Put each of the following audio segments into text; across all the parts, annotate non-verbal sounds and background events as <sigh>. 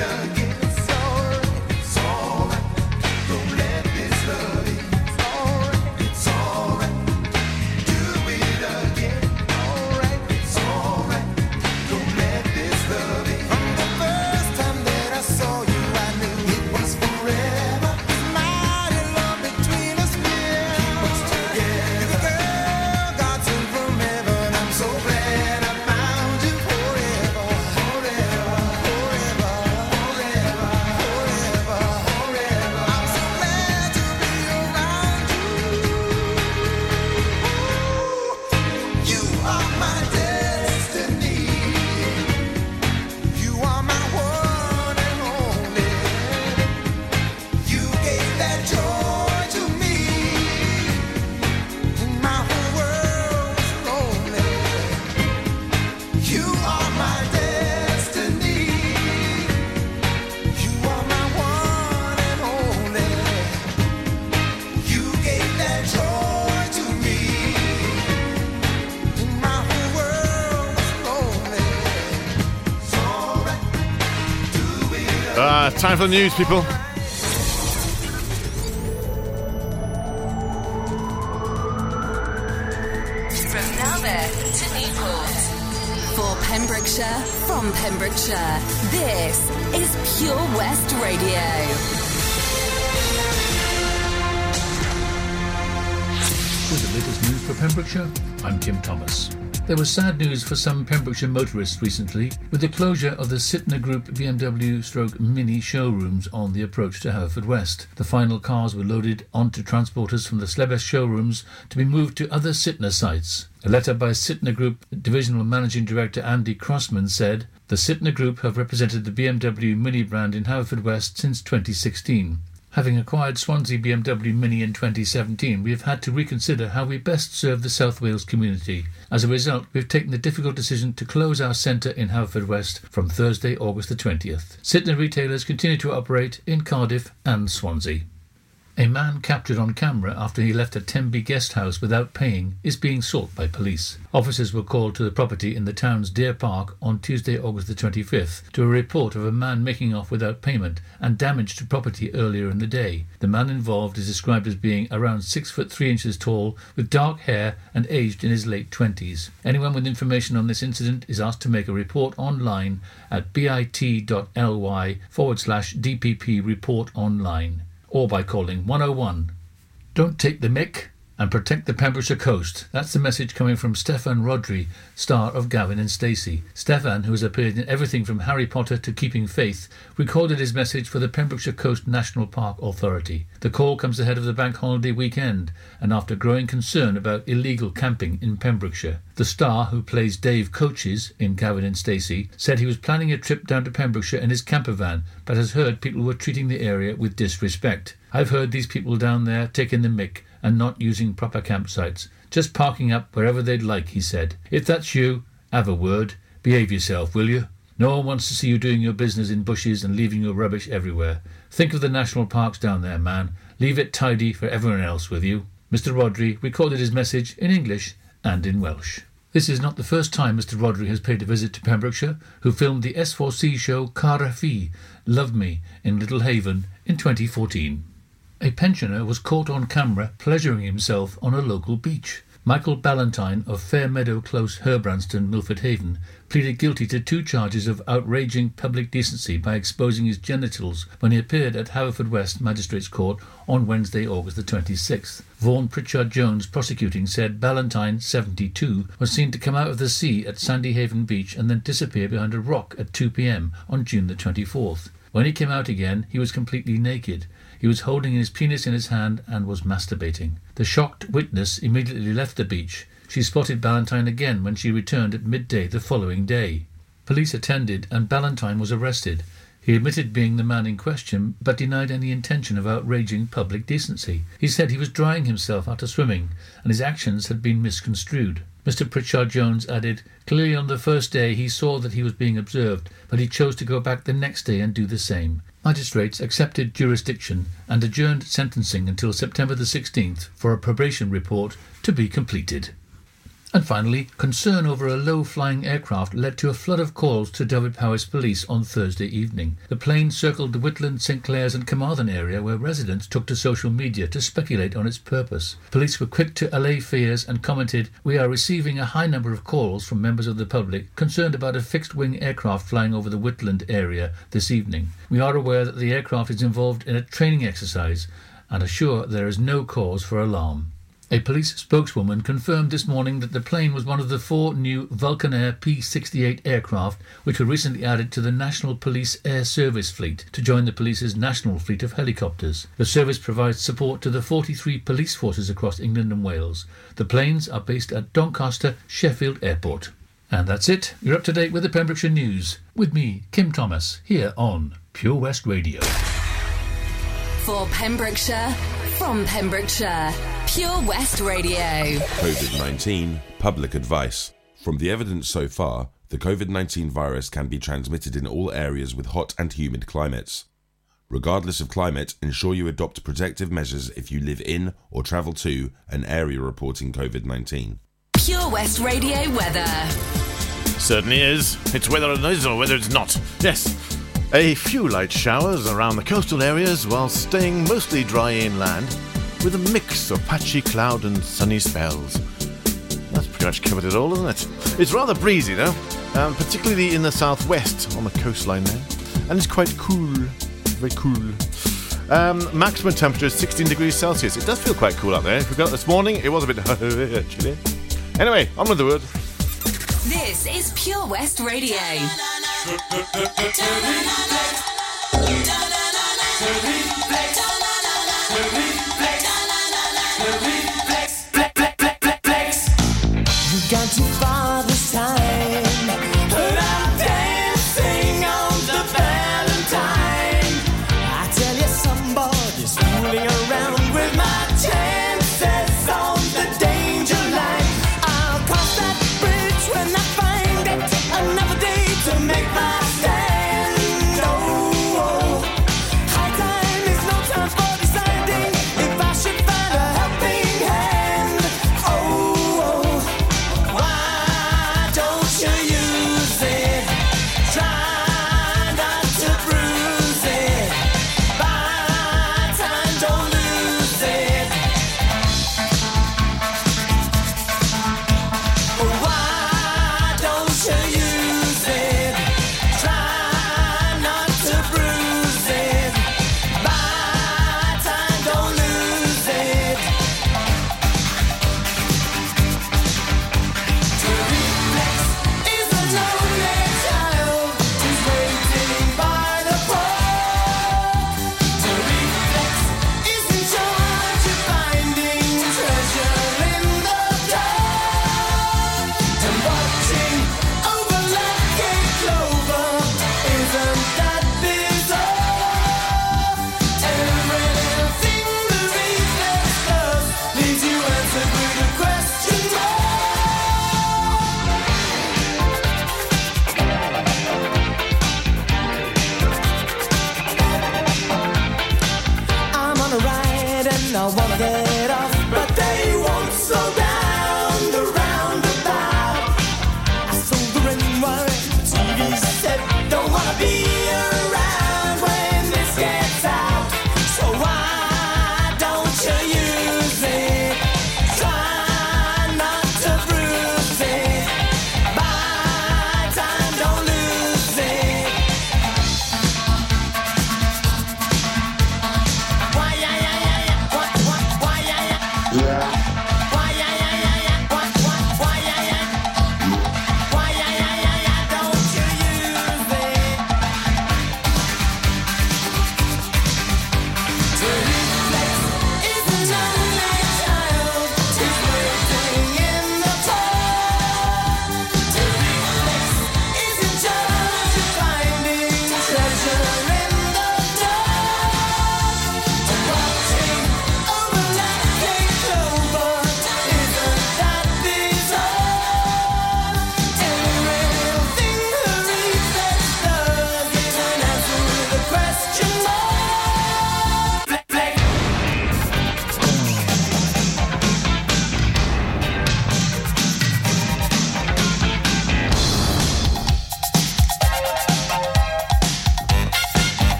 Time the news, people. There was sad news for some Pembrokeshire motorists recently with the closure of the Sytner Group BMW stroke Mini showrooms on the approach to Haverfordwest. The final cars were loaded onto transporters from the Slebech showrooms to be moved to other Sytner sites. A letter by Sytner Group Divisional Managing Director Andy Crossman said, The Sytner Group have represented the BMW Mini brand in Haverfordwest since 2016. Having acquired Swansea BMW Mini in 2017, we have had to reconsider how we best serve the South Wales community. As a result, we have taken the difficult decision to close our centre in Haverfordwest from Thursday, August the 20th. Sytner retailers continue to operate in Cardiff and Swansea. A man captured on camera after he left a Tenby guest house without paying is being sought by police. Officers were called to the property in the town's Deer Park on Tuesday, August the 25th, to a report of a man making off without payment and damage to property earlier in the day. The man involved is described as being around six foot three inches tall, with dark hair and aged in his late twenties. Anyone with information on this incident is asked to make a report online at bit.ly forward slash DPP report online or by calling 101. Don't take the mick and protect the Pembrokeshire coast. That's the message coming from Steffan Rhodri, star of Gavin and Stacey. Steffan, who has appeared in everything from Harry Potter to Keeping Faith, recorded his message for the Pembrokeshire Coast National Park Authority. The call comes ahead of the bank holiday weekend and after growing concern about illegal camping in Pembrokeshire. The star, who plays Dave Coaches in Gavin and Stacey, said he was planning a trip down to Pembrokeshire in his camper van, but has heard people were treating the area with disrespect. I've heard these people down there taking the mick and not using proper campsites, just parking up wherever they'd like, he said. If that's you, have a word. Behave yourself, will you? No one wants to see you doing your business in bushes and leaving your rubbish everywhere. Think of the national parks down there, man. Leave it tidy for everyone else, with you? Mr. Rhodri recorded his message in English and in Welsh. This is not the first time Mr. Rhodri has paid a visit to Pembrokeshire, who filmed the S4C show Cara Fi, Love Me, in Little Haven in 2014. A pensioner was caught on camera pleasuring himself on a local beach. Michael Ballantyne of Fairmeadow Close, Herbrandston, Milford Haven, pleaded guilty to two charges of outraging public decency by exposing his genitals when he appeared at Haverfordwest Magistrates Court on Wednesday, August the 26th. Vaughan Pritchard Jones, prosecuting, said Ballantyne, 72, was seen to come out of the sea at Sandy Haven Beach and then disappear behind a rock at 2 p.m. on June the 24th. When he came out again, he was completely naked. He was holding his penis in his hand and was masturbating. The shocked witness immediately left the beach. She spotted Ballantyne again when she returned at midday the following day. Police attended and Ballantyne was arrested. He admitted being the man in question, but denied any intention of outraging public decency. He said he was drying himself after swimming, and his actions had been misconstrued. Mr. Pritchard Jones added, Clearly on the first day he saw that he was being observed, but he chose to go back the next day and do the same. Magistrates accepted jurisdiction and adjourned sentencing until September the 16th for a probation report to be completed. And finally, concern over a low flying aircraft led to a flood of calls to Dyfed-Powys police on Thursday evening. The plane circled the Whitland, St Clears, and Carmarthen area where residents took to social media to speculate on its purpose. Police were quick to allay fears and commented, We are receiving a high number of calls from members of the public concerned about a fixed wing aircraft flying over the Whitland area this evening. We are aware that the aircraft is involved in a training exercise and assure there is no cause for alarm. A police spokeswoman confirmed this morning that the plane was one of the four new Vulcan P 68 aircraft which were recently added to the National Police Air Service fleet to join the police's national fleet of helicopters. The service provides support to the 43 police forces across England and Wales. The planes are based at Doncaster Sheffield Airport. And that's it. You're up to date with the Pembrokeshire News. With me, Kim Thomas, here on Pure West Radio. For Pembrokeshire, from Pembrokeshire, Pure West Radio. COVID 19 Public Advice. From the evidence so far, the COVID 19 virus can be transmitted in all areas with hot and humid climates. Regardless of climate, ensure you adopt protective measures if you live in or travel to an area reporting COVID 19. Pure West Radio weather. Certainly is. It's whether it is or whether it's not. Yes. A few light showers around the coastal areas while staying mostly dry inland, with a mix of patchy cloud and sunny spells. That's pretty much covered it all, isn't it? It's rather breezy though, um, particularly in the southwest on the coastline there, and it's quite cool, very cool. Um, maximum temperature is 16 degrees Celsius. It does feel quite cool out there. If we got this morning, it was a bit chilly. Anyway, on with the word. This is Pure West Radio. Here we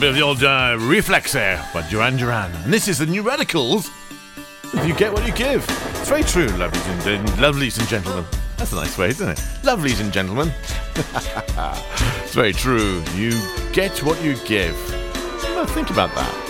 bit of the old uh, reflex there by Duran Duran. And this is the New Radicals. You get what you give. It's very true, lovelies and, lovelies and gentlemen. That's a nice way, isn't it? Lovelies and gentlemen. <laughs> it's very true. You get what you give. Think about that.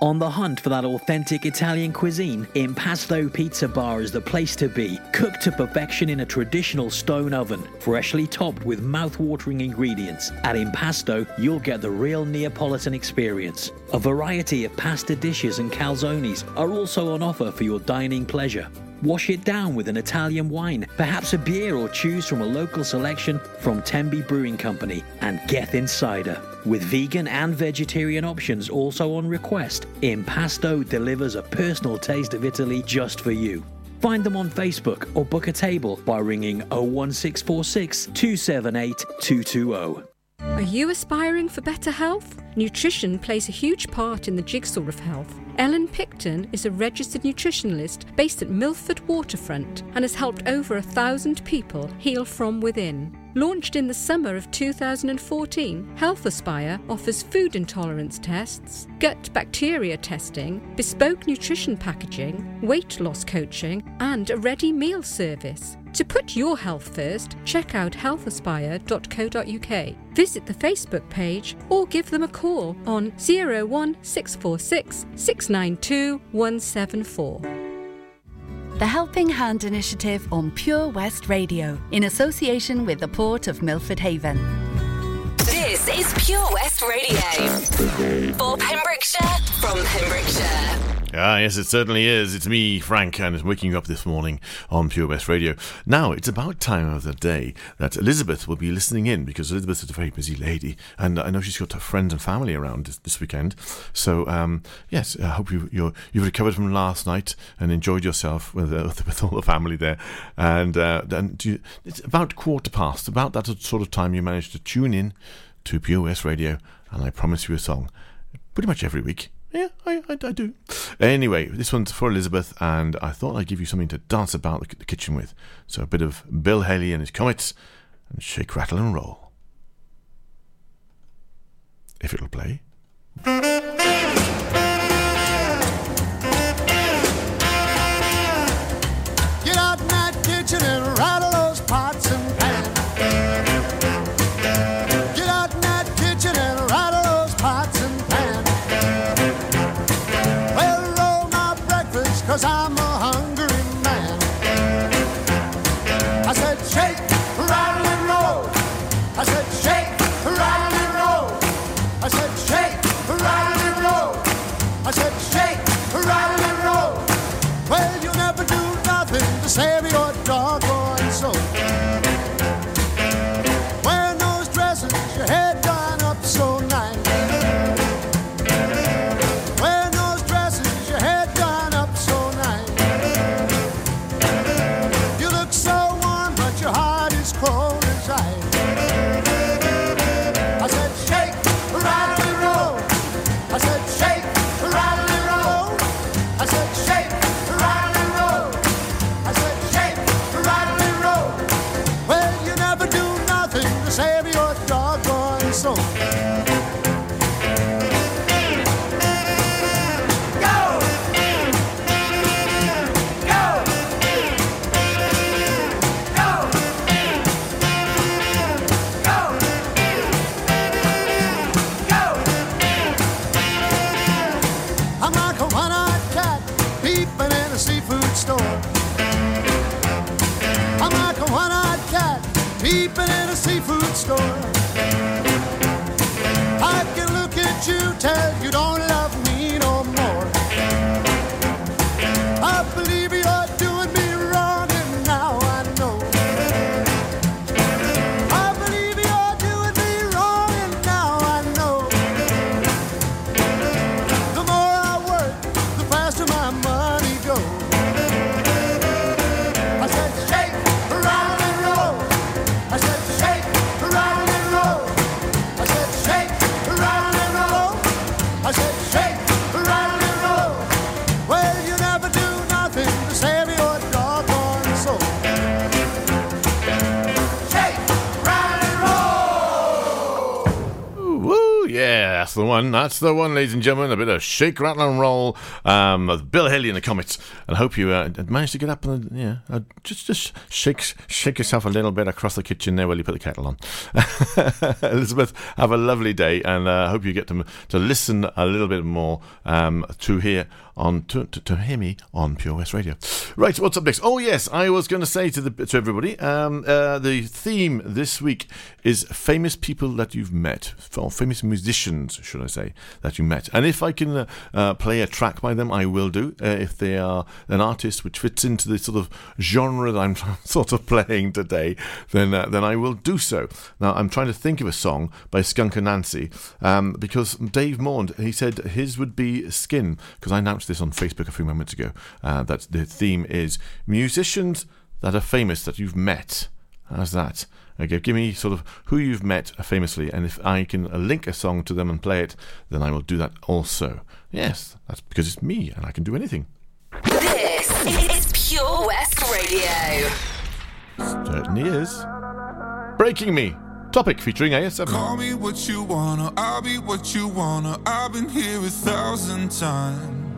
On the hunt for that authentic Italian cuisine, Impasto Pizza Bar is the place to be. Cooked to perfection in a traditional stone oven, freshly topped with mouth-watering ingredients. At Impasto, you'll get the real Neapolitan experience. A variety of pasta dishes and calzones are also on offer for your dining pleasure. Wash it down with an Italian wine, perhaps a beer, or choose from a local selection from Tenby Brewing Company and Gethin Cider. With vegan and vegetarian options also on request, Impasto delivers a personal taste of Italy just for you. Find them on Facebook or book a table by ringing 01646 278 220. Are you aspiring for better health? Nutrition plays a huge part in the jigsaw of health. Ellen Picton is a registered nutritionalist based at Milford Waterfront and has helped over a thousand people heal from within. Launched in the summer of 2014, Health Aspire offers food intolerance tests, gut bacteria testing, bespoke nutrition packaging, weight loss coaching, and a ready meal service. To put your health first, check out healthaspire.co.uk. Visit the Facebook page or give them a call on 01646 692 174. The Helping Hand Initiative on Pure West Radio, in association with the Port of Milford Haven. This is Pure West Radio. For Pembrokeshire, from Pembrokeshire. Ah, yes, it certainly is. It's me, Frank, and it's waking you up this morning on Pure West Radio. Now, it's about time of the day that Elizabeth will be listening in because Elizabeth is a very busy lady, and I know she's got her friends and family around this, this weekend. So, um, yes, I hope you, you're, you've recovered from last night and enjoyed yourself with, uh, <laughs> with, all the family there. And uh, do you, it's about quarter past, about that sort of time you managed to tune in to POS Radio, and I promise you a song pretty much every week. Yeah, I, I, I, do. Anyway, this one's for Elizabeth, and I thought I'd give you something to dance about the, the kitchen with. So a bit of Bill Haley and his Comets, and shake, rattle, and roll. If it'll play. The one. That's the one, ladies and gentlemen. A bit of shake, rattle, and roll um, with Bill Haley and the Comets. And I hope you uh, managed to get up and uh, yeah, uh, just just shake shake yourself a little bit across the kitchen there while you put the kettle on. <laughs> Elizabeth, have a lovely day, and I uh, hope you get to to listen a little bit more um, to hear on to, to, to, hear me on Pure West Radio. Right, what's up next? Oh yes, I was going to say to the to everybody, um, uh, the theme this week is famous people that you've met, or famous musicians, should I say, that you met. And if I can uh, uh, play a track by them, I will do. Uh, if they are an artist which fits into the sort of genre that I'm <laughs> sort of playing today, then uh, then I will do so. Now I'm trying to think of a song by Skunk Anansie um, because Dave mourned. He said his would be Skin because I announced this on Facebook a few moments ago. Uh, that the theme is musicians that are famous that you've met. How's that? Okay, give me sort of who you've met famously, and if I can link a song to them and play it, then I will do that also. Yes, that's because it's me and I can do anything. This is Pure West Radio. Certainly is. Breaking Me. Topic featuring A7S. Call me what you wanna, I'll be what you wanna. I've been here a thousand times.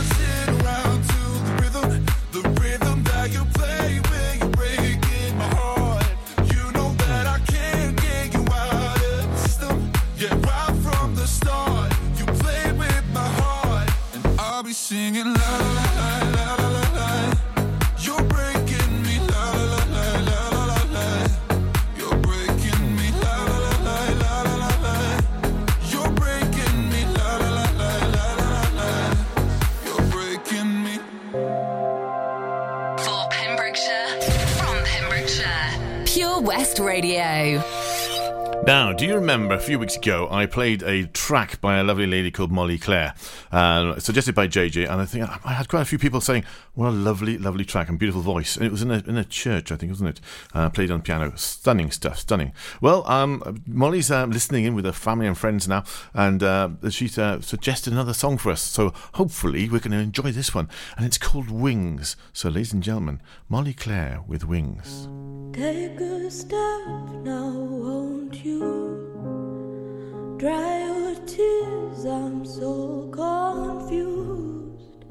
do you remember a few weeks ago I played a track by a lovely lady called Molly Clare, uh, suggested by JJ, and I think I had quite a few people saying, "What a lovely, lovely track and beautiful voice." And it was in a in a church, I think, wasn't it? Uh, played on piano, stunning stuff, stunning. Well, um, Molly's uh, listening in with her family and friends now, and uh, she's uh, suggested another song for us. So hopefully we're going to enjoy this one, and it's called Wings. So, ladies and gentlemen, Molly Clare with Wings. Take a step now, won't you? Dry your tears, I'm so confused.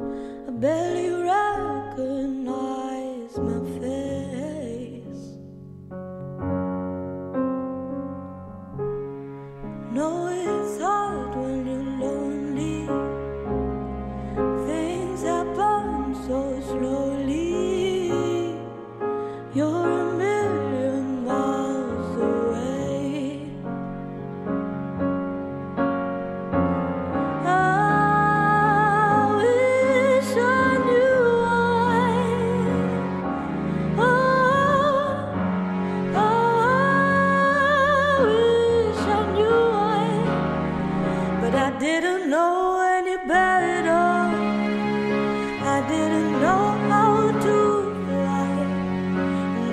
I barely recognize my face. No, it's hard when you're lonely. Things happen so slowly. Didn't know any better. I didn't know how to fly.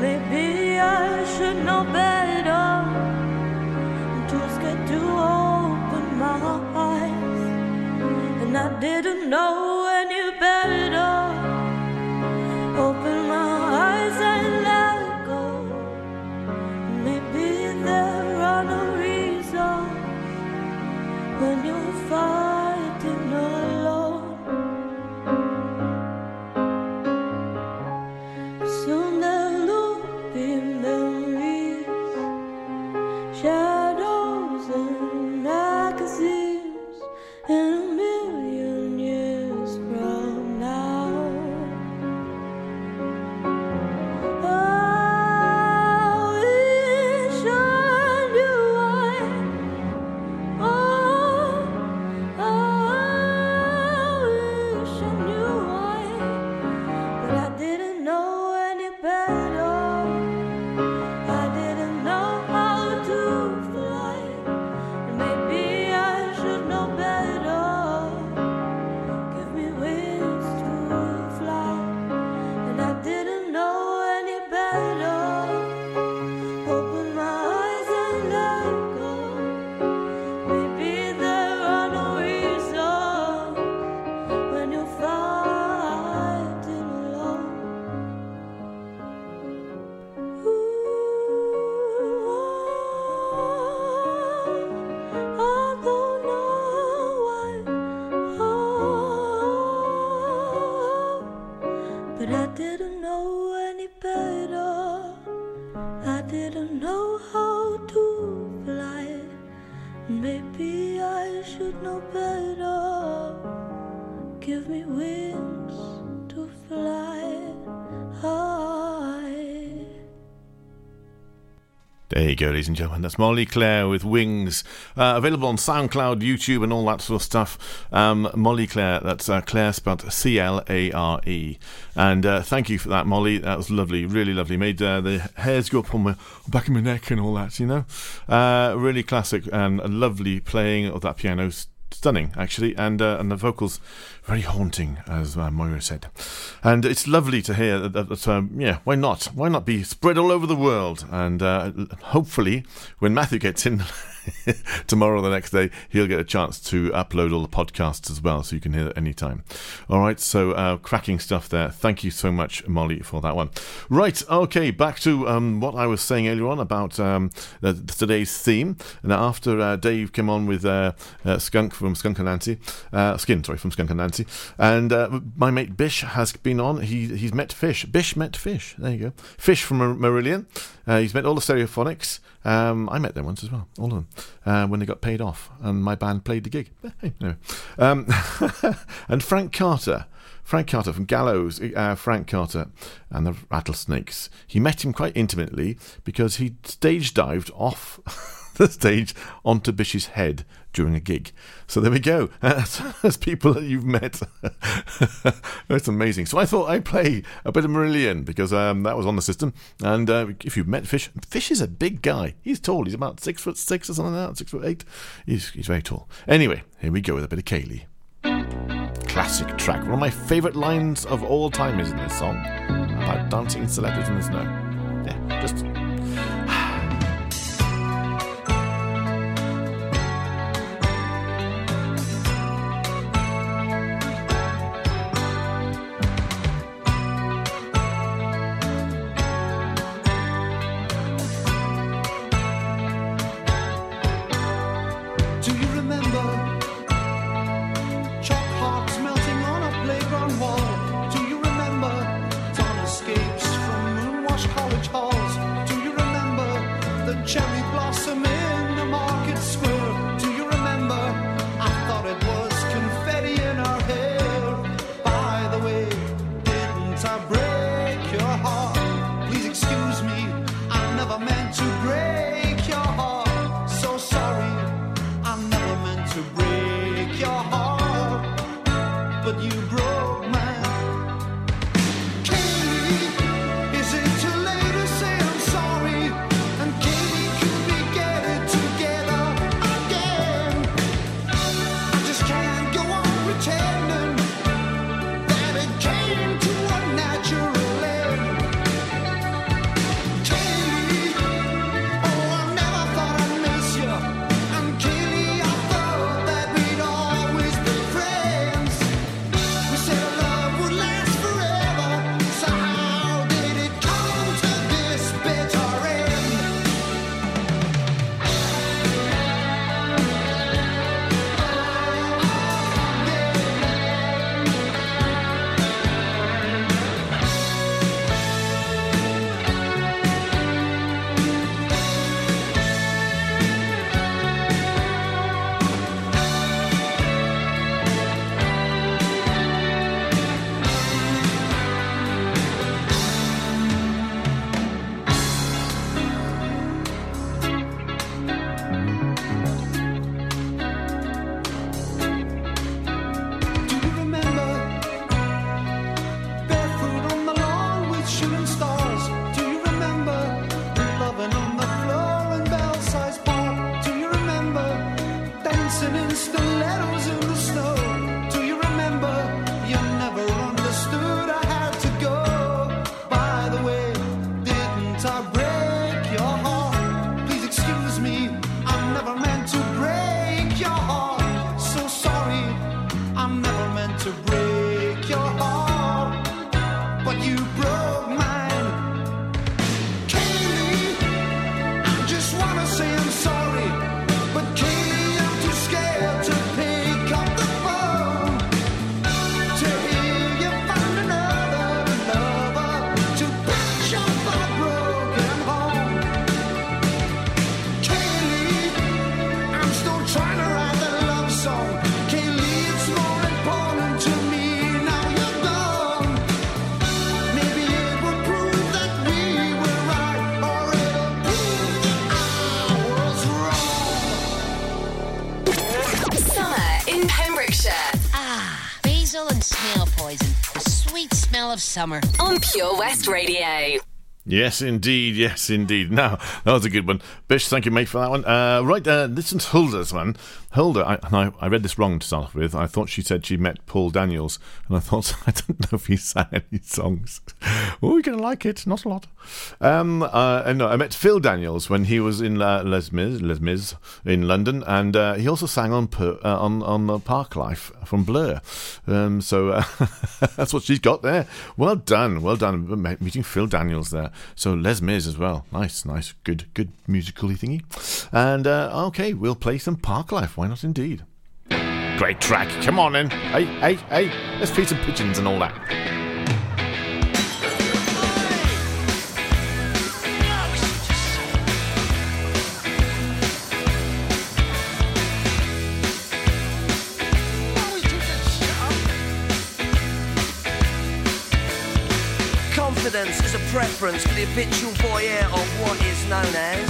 Maybe I should know better. I'm too scared to open my eyes. And I didn't know but I didn't know any better. I didn't know how to fly. Maybe I should know better. Give me wings There you go, ladies and gentlemen. That's Molly Clare with Wings. Uh, available on SoundCloud, YouTube, and all that sort of stuff. Um, Molly Clare, that's uh, Clare spelled C L A R E. And uh, thank you for that, Molly. That was lovely, really lovely. Made uh, the hairs go up on my back of my neck and all that, you know. Uh, really classic and lovely playing of that piano. Stunning, actually, and uh, and the vocals very haunting, as uh, Moira said. And it's lovely to hear that. that, um, yeah, why not? Why not be spread all over the world? And uh, hopefully, when Matthew gets in <laughs> tomorrow or the next day, he'll get a chance to upload all the podcasts as well, so you can hear it anytime. All right, so uh, cracking stuff there. Thank you so much, Molly, for that one. Right, okay, back to um, what I was saying earlier on about um, the, today's theme. And after uh, Dave came on with uh, uh, Skunk from Skunk Anansie, uh, Skin, sorry, from Skunk Anansie, and uh, my mate Bish has been on. He he's met Fish. Bish met Fish. There you go. Fish from. Uh, he's met all the Stereophonics. Um, I met them once as well, all of them, uh, when they got paid off, and my band played the gig. Anyway. um, <laughs> and Frank Carter. Frank Carter from Gallows, uh, Frank Carter and the Rattlesnakes. He met him quite intimately because he stage dived off <laughs> the stage onto Bish's head during a gig. So there we go. <laughs> That's people that you've met. <laughs> That's amazing. So I thought I'd play a bit of Marillion because um, that was on the system. And uh, if you've met Fish, Fish is a big guy. He's tall. He's about six foot six or something like that, six foot eight. He's, he's very tall. Anyway, here we go with a bit of Kayleigh. Classic track. One of my favourite lines of all time is in this song about dancing in celebrities in the snow. Yeah, just summer. On Pure West Radio. Yes, indeed. Yes, indeed. Now, that was a good one. Bish, thank you, mate, for that one. Uh, right, uh, this one's Hulda's one. Hulda, I, I, I read this wrong to start off with. I thought she said she met Paul Daniels, and I thought, <laughs> I don't know if he sang any songs. Oh, you're going to like it. Not a lot. Um, uh, and no, I met Phil Daniels when he was in uh, Les Mis, Les Mis in London, and uh, he also sang on per, uh, on on Park Life from Blur. Um, so <laughs> that's what she's got there. Well done, well done, meeting Phil Daniels there. So Les Mis as well. Nice, nice, good, good musically thingy. And uh, okay, we'll play some Park Life. Why not, indeed? Great track. Come on in. Hey, hey, hey. Let's feed some pigeons and all that. Preference for the habitual voyeur of what is known as.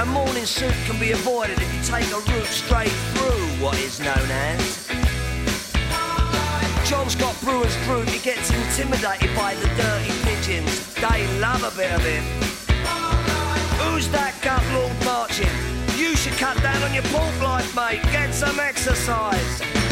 A morning suit can be avoided if you take a route straight through what is known as. John's got Brewer's droop, he gets intimidated by the dirty pigeons. They love a bit of him. Who's that gut lord marching? You should cut down on your pork life, mate. Get some exercise.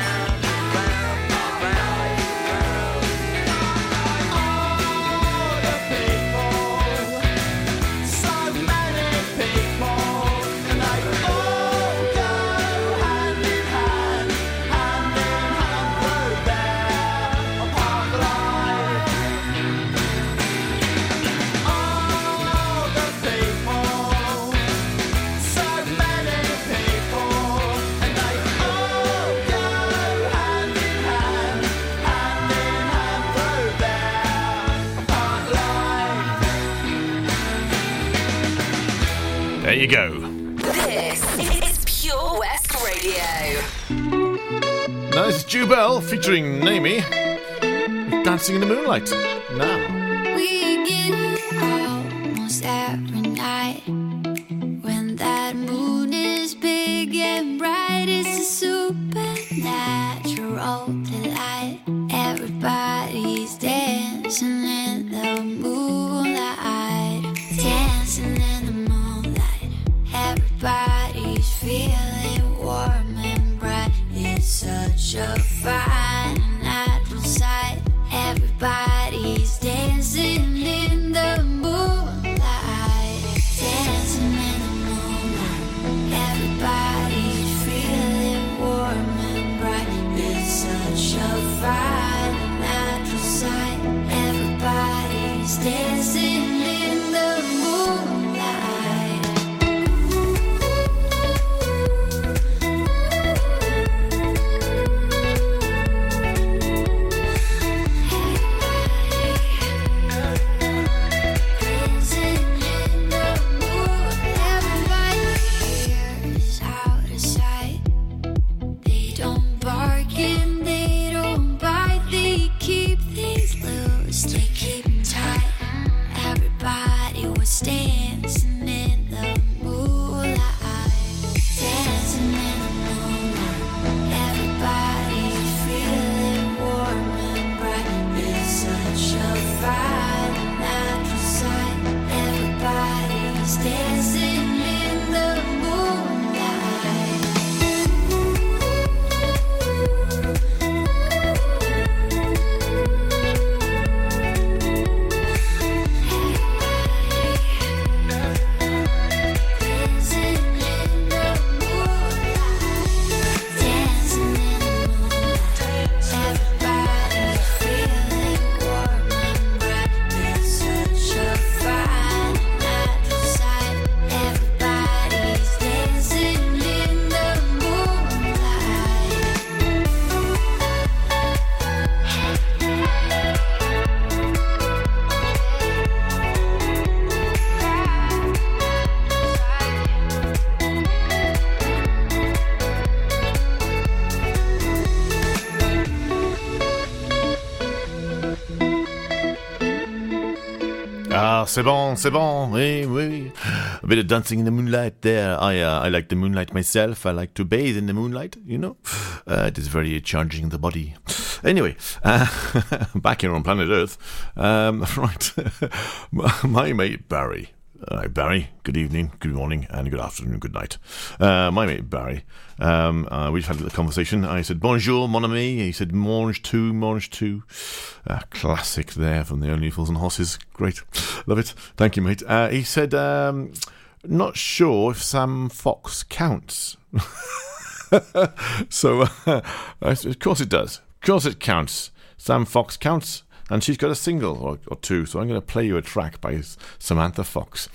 Jubël featuring Naomi dancing in the moonlight. Now. We get almost every night. C'est bon, c'est bon. Oui, oui. A bit of dancing in the moonlight there. I, uh, I like the moonlight myself. I like to bathe in the moonlight, you know. Uh, it is very charging the body. Anyway, uh, <laughs> back here on planet Earth. Um, <laughs> right. <laughs> my mate Barry. Hi, Barry. Good evening, good morning, and good afternoon, good night. Uh, my mate Barry. Um, uh, we just had a little conversation. I said, Bonjour, mon ami. He said, Mange tout, mange tout. Uh, classic there from the Only Fools and Horses. Great. Love it. Thank you, mate. Uh, he said, um, Not sure if Sam Fox counts. <laughs> so, <laughs> uh, of course it does. Of course it counts. Sam Fox counts, and she's got a single or, or two. So I'm going to play you a track by Samantha Fox,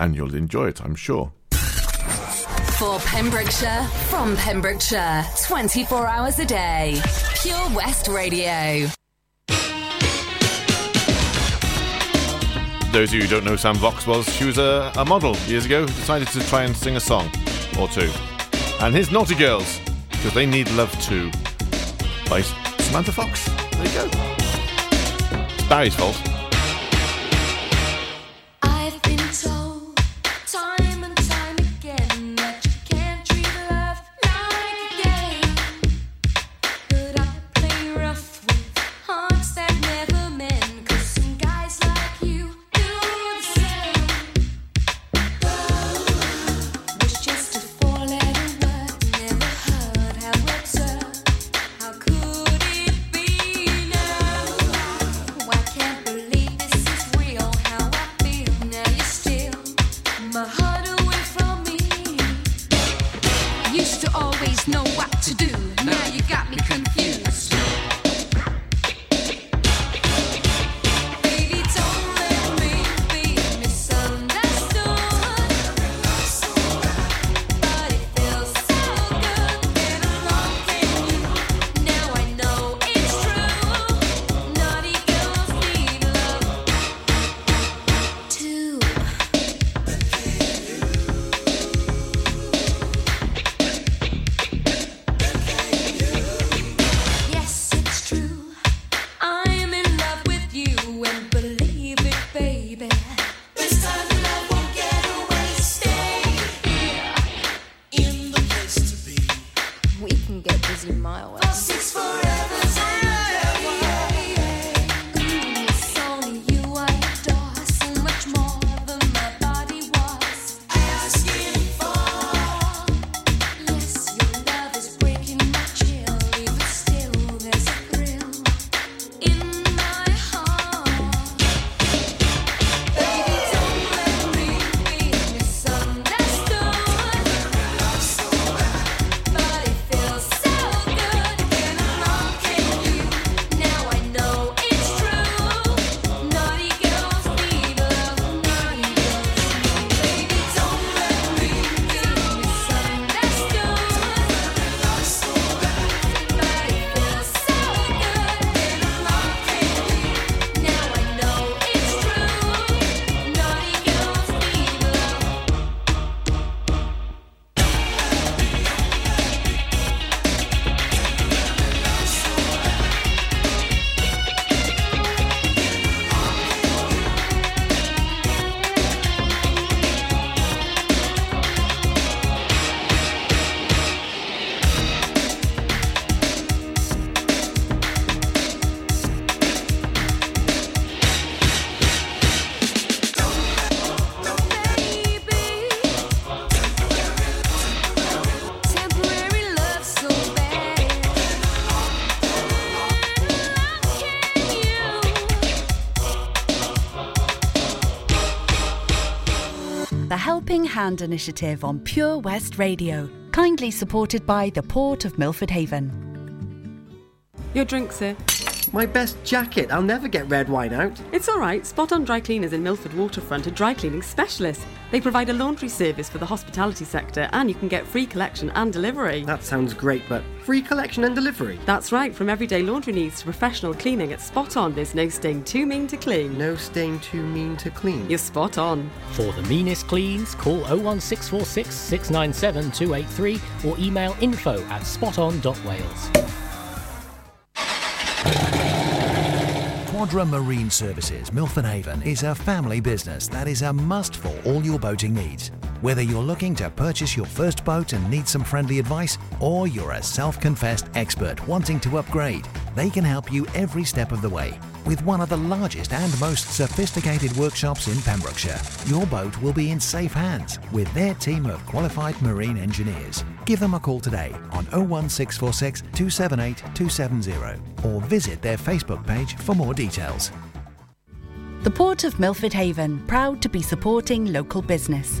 and you'll enjoy it, I'm sure. For Pembrokeshire, from Pembrokeshire, 24 hours a day. Pure West Radio. Those of you who don't know Sam Fox was, she was a, a model years ago who decided to try and sing a song or two. And his Naughty Girls, because they need love too, by Samantha Fox. There you go. It's Barry's Hand Initiative on Pure West Radio, kindly supported by the Port of Milford Haven. Your drink, sir. My best jacket. I'll never get red wine out. It's all right. Spot on dry cleaners in Milford Waterfront are dry cleaning specialists. They provide a laundry service for the hospitality sector and you can get free collection and delivery. That sounds great, but free collection and delivery? That's right. From everyday laundry needs to professional cleaning at Spot On, there's no stain too mean to clean. No stain too mean to clean. You're spot on. For the meanest cleans, call 01646 697 283 or email info at spoton.wales. Quadra Marine Services, Milford Haven, is a family business that is a must for all your boating needs. Whether you're looking to purchase your first boat and need some friendly advice, or you're a self confessed expert wanting to upgrade, they can help you every step of the way. With one of the largest and most sophisticated workshops in Pembrokeshire, your boat will be in safe hands with their team of qualified marine engineers. Give them a call today on 01646 278 270 or visit their Facebook page for more details. The Port of Milford Haven, proud to be supporting local business.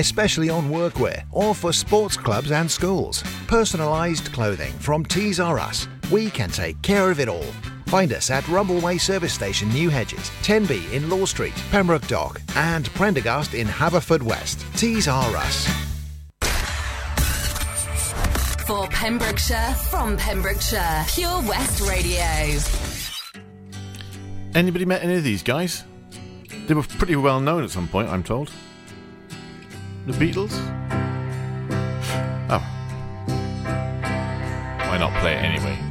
especially on workwear or for sports clubs and schools. Personalised clothing from Tees R Us. We can take care of it all. Find us at Rumbleway Service Station, New Hedges, 10B in Law Street, Pembroke Dock, and Prendergast in Haverfordwest. Tees R Us. For Pembrokeshire, from Pembrokeshire, Pure West Radio. Anybody met any of these guys? They were pretty well known at some point, I'm told. The Beatles? Oh. Why not play it anyway?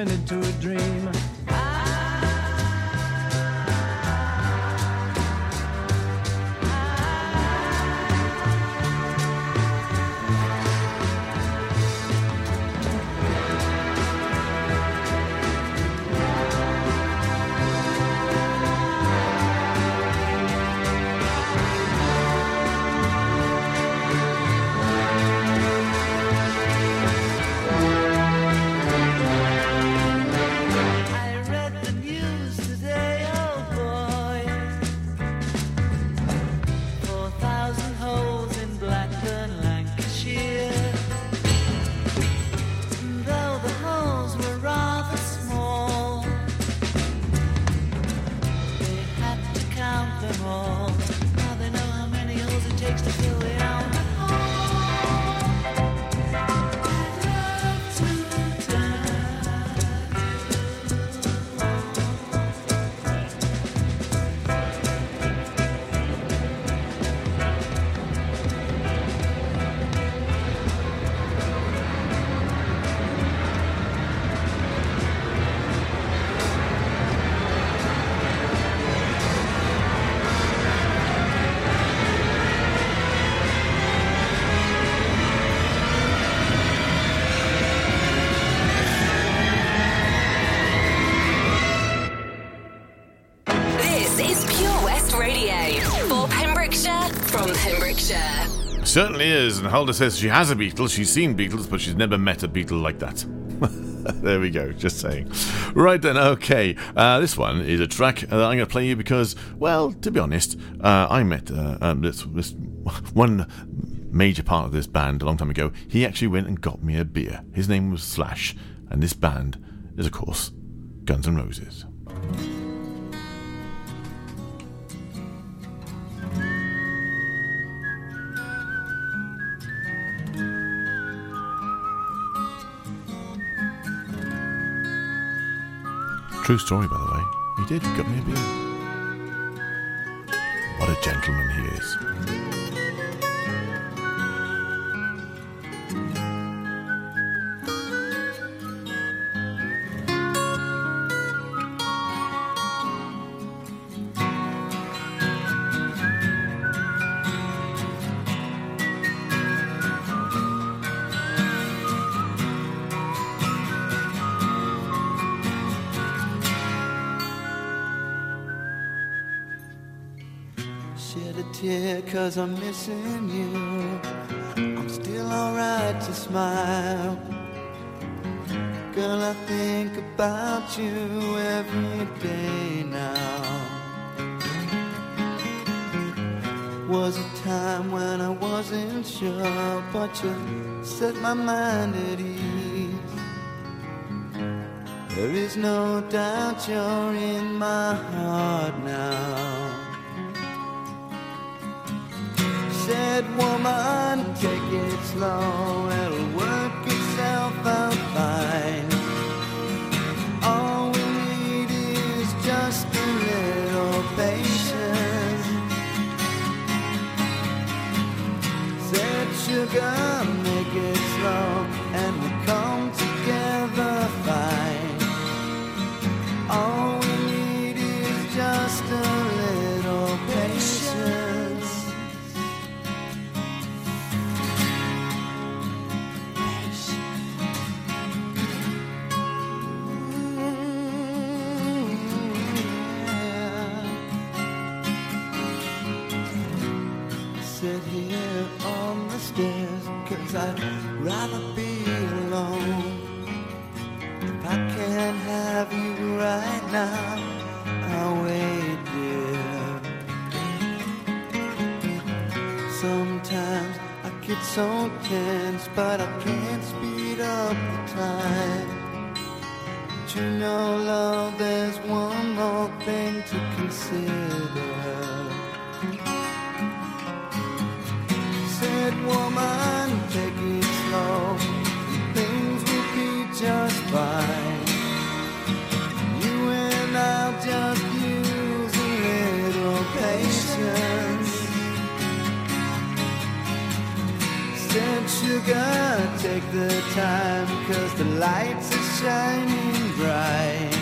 Spoke and Certainly is, and Hulda says she has a beetle. She's seen beetles, but she's never met a beetle like that. <laughs> there we go, just saying. Right then, okay. Uh, this one is a track that I'm going to play you because, well, to be honest, uh, I met uh, um, this, this one major part of this band a long time ago. He actually went and got me a beer. His name was Slash, and this band is, of course, Guns N' Roses. True story, by the way. He did. He got me a beer. What a gentleman he is. Cause I'm missing you. I'm still alright to smile. Girl, I think about you every day now. Was a time when I wasn't sure, but you set my mind at ease. There is no doubt you're in my heart now. Woman, take it slow, So tense, but I can't speed up the time. But you know, love, there's one more thing to consider. Said woman, Take the time, cause the lights are shining bright.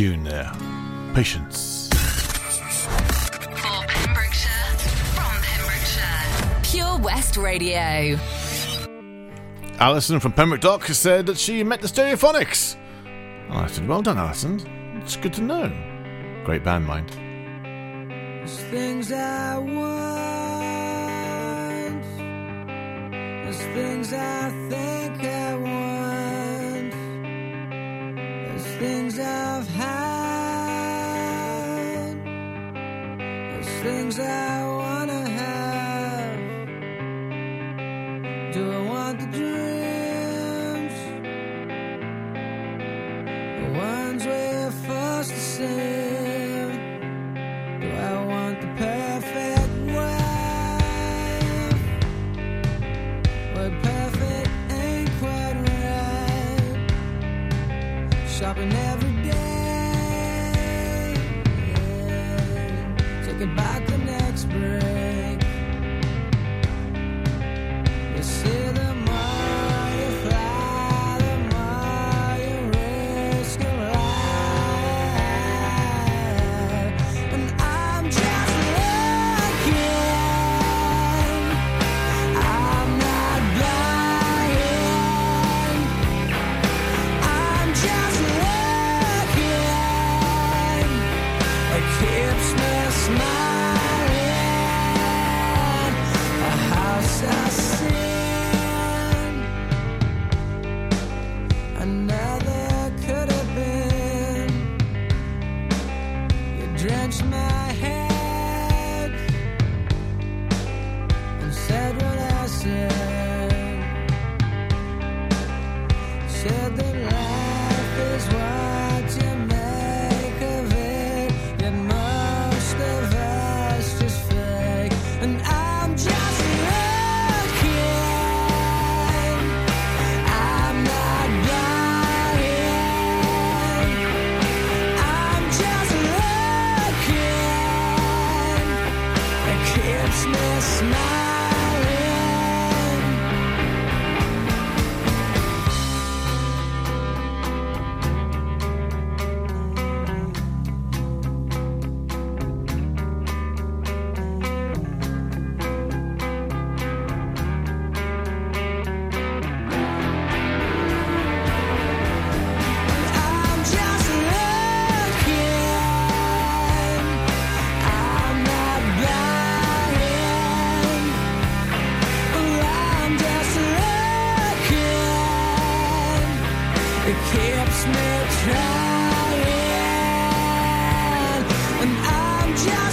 tune there. Patience. For Pembrokeshire, from Pembrokeshire, Pure West Radio. Alison from Pembroke Dock has said that she met the Stereophonics. And I said, Well done, Alison. It's good to know. Great band, mind. There's things I want. There's things I think I want. out.